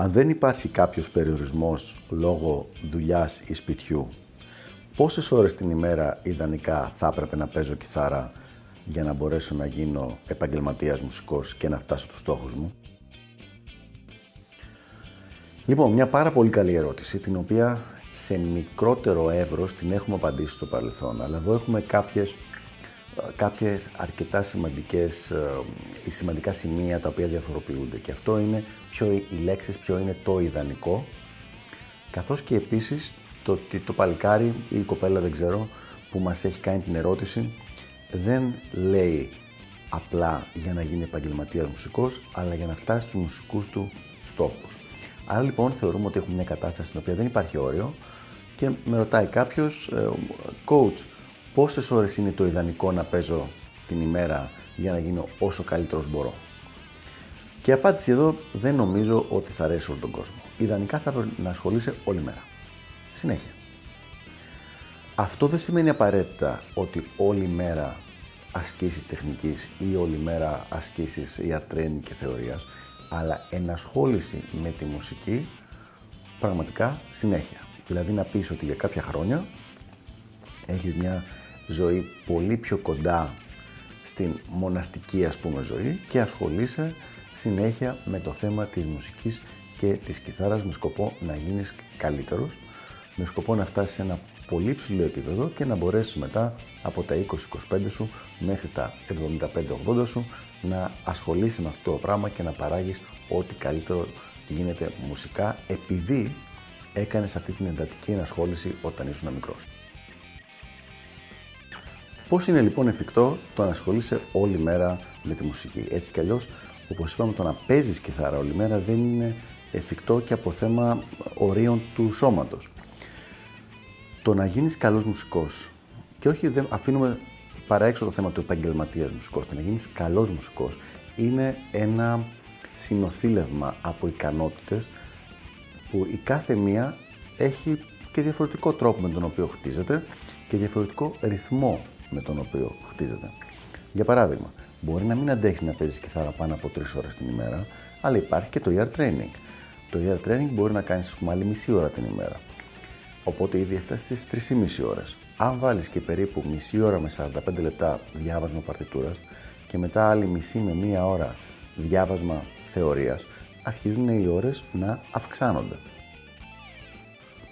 Αν δεν υπάρχει κάποιος περιορισμός λόγω δουλειάς ή σπιτιού, πόσες ώρες την ημέρα ιδανικά θα έπρεπε να παίζω κιθάρα για να μπορέσω να γίνω επαγγελματίας μουσικός και να φτάσω στους στόχους μου; Λοιπόν, μια πάρα πολύ καλή ερώτηση, την οποία σε μικρότερο εύρος την έχουμε απαντήσει στο παρελθόν, αλλά εδώ έχουμε κάποιες κάποιες αρκετά σημαντικές ε, ή σημαντικά σημεία τα οποία διαφοροποιούνται και αυτό είναι ποιο οι λέξεις, ποιο είναι το ιδανικό καθώς και επίσης το ότι το παλικάρι ή η κοπέλα δεν ξέρω που μας έχει κάνει την ερώτηση δεν λέει απλά για να γίνει επαγγελματία μουσικός αλλά για να φτάσει στους μουσικούς του στόχους. Άρα λοιπόν θεωρούμε ότι έχουμε μια κατάσταση στην οποία δεν υπάρχει όριο και με ρωτάει κάποιος, ε, coach, πόσες ώρες είναι το ιδανικό να παίζω την ημέρα για να γίνω όσο καλύτερος μπορώ; Και η απάντηση εδώ δεν νομίζω ότι θα αρέσει όλο τον κόσμο. Ιδανικά θα πρέπει να ασχολείσαι όλη μέρα. Συνέχεια. Αυτό δεν σημαίνει απαραίτητα ότι όλη μέρα ασκήσεις τεχνικής ή όλη μέρα ασκήσεις ear training και θεωρίας, αλλά ενασχόληση με τη μουσική πραγματικά συνέχεια. Δηλαδή να πεις ότι για κάποια χρόνια έχεις μια ζωή πολύ πιο κοντά στην μοναστική ας πούμε ζωή και ασχολείσαι συνέχεια με το θέμα της μουσικής και της κιθάρας με σκοπό να γίνεις καλύτερος, με σκοπό να φτάσεις σε ένα πολύ ψηλό επίπεδο και να μπορέσεις μετά από τα 20-25 σου μέχρι τα 75-80 σου να ασχολείσαι με αυτό το πράγμα και να παράγεις ό,τι καλύτερο γίνεται μουσικά επειδή έκανες αυτή την εντατική ενασχόληση όταν ήσουν μικρός. Πώς είναι λοιπόν εφικτό το να ασχολείσαι όλη μέρα με τη μουσική; Έτσι κι αλλιώς, όπως είπαμε, το να παίζεις κιθάρα όλη μέρα δεν είναι εφικτό και από θέμα ορίων του σώματος. Το να γίνεις καλός μουσικός και όχι δεν αφήνουμε παρά έξω το θέμα του επαγγελματίας μουσικός, το να γίνεις καλός μουσικός είναι ένα συνοθήλευμα από ικανότητες που η κάθε μία έχει και διαφορετικό τρόπο με τον οποίο χτίζεται και διαφορετικό ρυθμό με τον οποίο χτίζεται. Για παράδειγμα, μπορεί να μην αντέχεις να παίζεις κιθάρα πάνω από 3 ώρες την ημέρα, αλλά υπάρχει και το ear training. Το ear training μπορεί να κάνεις, ας πούμε, άλλη μισή ώρα την ημέρα. Οπότε ήδη έφτασες στις 3,5 ώρες. Αν βάλεις και περίπου μισή ώρα με 45 λεπτά διάβασμα παρτιτούρας και μετά άλλη μισή με μία ώρα διάβασμα θεωρίας, αρχίζουν οι ώρες να αυξάνονται.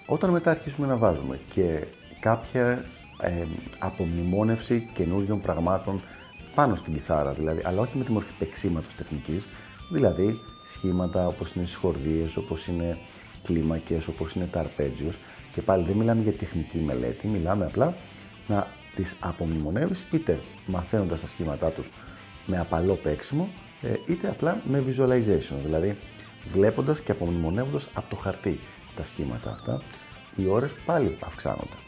Όταν μετά αρχίσουμε να βάζουμε και κάποια ε, απομνημόνευση καινούριων πραγμάτων πάνω στην κιθάρα, δηλαδή, αλλά όχι με τη μορφή παίξήματος τεχνικής, δηλαδή σχήματα όπως είναι σχορδίες, όπως είναι κλίμακες, όπως είναι τα αρπέτζιος. Και πάλι δεν μιλάμε για τεχνική μελέτη, μιλάμε απλά να τις απομνημονεύεις είτε μαθαίνοντας τα σχήματά τους με απαλό παίξιμο, ε, είτε απλά με visualization, δηλαδή βλέποντας και απομνημονεύοντας από το χαρτί τα σχήματα αυτά, οι ώρες πάλι αυξάνονται.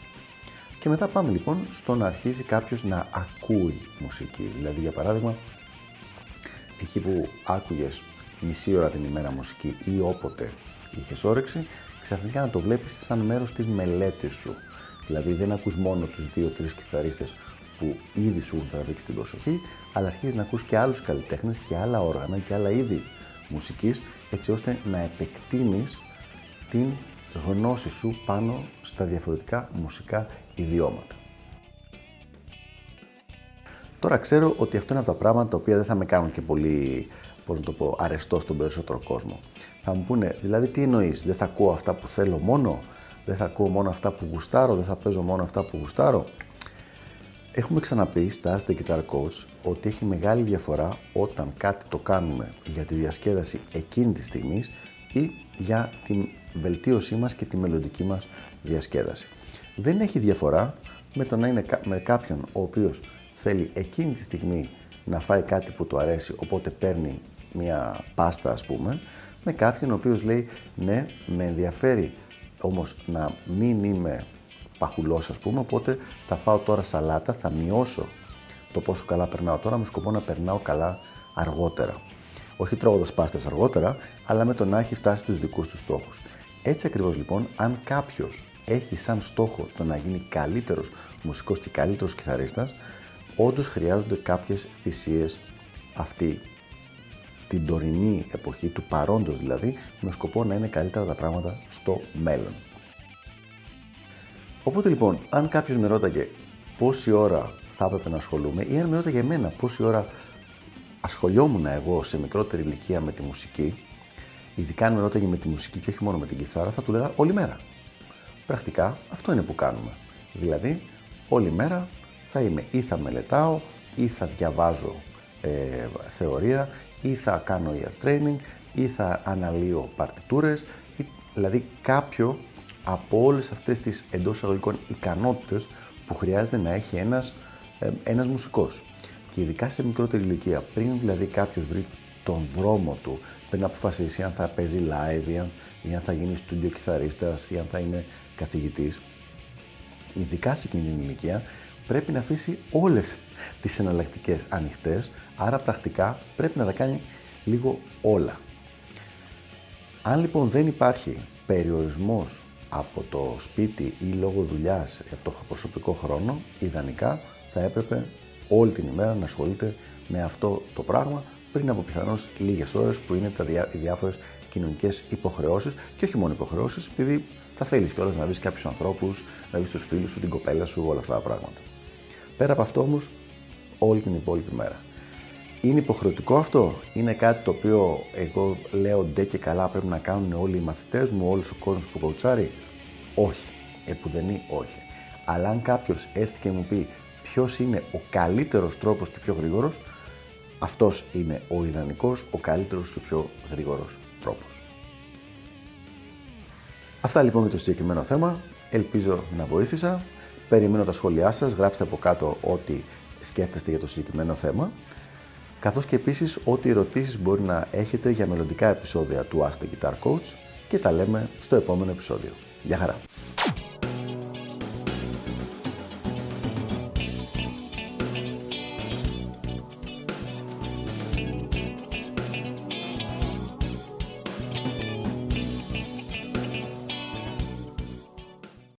Και μετά πάμε λοιπόν στο να αρχίζει κάποιος να ακούει μουσική. Δηλαδή, για παράδειγμα, εκεί που άκουγες μισή ώρα την ημέρα μουσική ή όποτε είχες όρεξη, ξαφνικά να το βλέπεις σαν μέρος της μελέτης σου. Δηλαδή, δεν ακούς μόνο τους δύο-τρει κιθαρίστες που ήδη σου έχουν τραβήξει την προσοχή, αλλά αρχίζεις να ακούς και άλλους καλλιτέχνες και άλλα όργανα και άλλα είδη μουσικής, έτσι ώστε να επεκτείνεις την γνώση σου πάνω στα διαφορετικά μουσικά ιδιώματα. Τώρα ξέρω ότι αυτό είναι από τα πράγματα τα οποία δεν θα με κάνουν και πολύ, πώς να το πω, αρεστό στον περισσότερο κόσμο. Θα μου πούνε, δηλαδή τι εννοείς, δεν θα ακούω αυτά που θέλω μόνο, δεν θα ακούω μόνο αυτά που γουστάρω, δεν θα παίζω μόνο αυτά που γουστάρω; Έχουμε ξαναπεί στα Ask Guitar Coach ότι έχει μεγάλη διαφορά όταν κάτι το κάνουμε για τη διασκέδαση εκείνη τη στιγμή ή για την βελτίωσή μας και τη μελλοντική μας διασκέδαση. Δεν έχει διαφορά με το να είναι με κάποιον ο οποίος θέλει εκείνη τη στιγμή να φάει κάτι που του αρέσει, οπότε παίρνει μια πάστα ας πούμε, με κάποιον ο οποίος λέει ναι, με ενδιαφέρει όμως να μην είμαι παχουλός ας πούμε, οπότε θα φάω τώρα σαλάτα, θα μειώσω το πόσο καλά περνάω τώρα με σκοπό να περνάω καλά αργότερα. Όχι τρώγοντας πάστες αργότερα, αλλά με το να έχει φτάσει στου δικούς του στόχους. Έτσι ακριβώς λοιπόν, αν κάποιος έχει σαν στόχο το να γίνει καλύτερος μουσικός και καλύτερος κιθαρίστας, όντως χρειάζονται κάποιες θυσίες αυτή την τωρινή εποχή, του παρόντος δηλαδή, με σκοπό να είναι καλύτερα τα πράγματα στο μέλλον. Οπότε λοιπόν, αν κάποιος με ρώταγε πόση ώρα θα έπρεπε να ασχολούμαι, ή αν με ρώταγε εμένα πόση ώρα ασχολιόμουν εγώ σε μικρότερη ηλικία με τη μουσική, ειδικά αν με ρώταγε με τη μουσική και όχι μόνο με την κιθάρα, θα του λέγα όλη μέρα. Πρακτικά αυτό είναι που κάνουμε. Δηλαδή, όλη μέρα θα είμαι ή θα μελετάω, ή θα διαβάζω ε, θεωρία, ή θα κάνω ear training, ή θα αναλύω παρτιτούρες, ή, δηλαδή κάποιο από όλες αυτές τις εντός εισαγωγικών ικανότητες που χρειάζεται να έχει ένας, ε, ένας μουσικός. Και ειδικά σε μικρότερη ηλικία, πριν δηλαδή κάποιος βρει τον δρόμο του, πριν αποφασίσει αν θα παίζει live ή αν, ή αν θα γίνει studio κιθαρίστας ή αν θα είναι καθηγητής, ειδικά σε εκείνη την ηλικία, πρέπει να αφήσει όλες τις εναλλακτικές ανοιχτές, άρα πρακτικά πρέπει να τα κάνει λίγο όλα. Αν λοιπόν δεν υπάρχει περιορισμός από το σπίτι ή λόγω δουλειάς από το προσωπικό χρόνο, ιδανικά θα έπρεπε όλη την ημέρα να ασχολείται με αυτό το πράγμα πριν από πιθανώς λίγες ώρες που είναι τα διά, οι διάφορες κοινωνικές υποχρεώσεις και όχι μόνο υποχρεώσεις, επειδή θα θέλεις κιόλας να βρει κάποιους ανθρώπους, να βρει τους φίλους σου, την κοπέλα σου, όλα αυτά τα πράγματα. Πέρα από αυτό όμως, όλη την υπόλοιπη μέρα. Είναι υποχρεωτικό αυτό, είναι κάτι το οποίο εγώ λέω ντε και καλά πρέπει να κάνουν όλοι οι μαθητές μου, όλος ο κόσμος που κοουτσάρει; Όχι, επουδενή όχι. Αλλά αν κάποιος έρθει και μου πει ποιος είναι ο καλύτερος τρόπος και πιο γρήγορος, αυτός είναι ο ιδανικός, ο καλύτερος και πιο γρήγορος τρόπος. Αυτά λοιπόν για το συγκεκριμένο θέμα. Ελπίζω να βοήθησα. Περιμένω τα σχόλιά σας, γράψτε από κάτω ό,τι σκέφτεστε για το συγκεκριμένο θέμα, καθώς και επίσης ό,τι ερωτήσεις μπορεί να έχετε για μελλοντικά επεισόδια του Ask the Guitar Coach και τα λέμε στο επόμενο επεισόδιο. Γεια χαρά!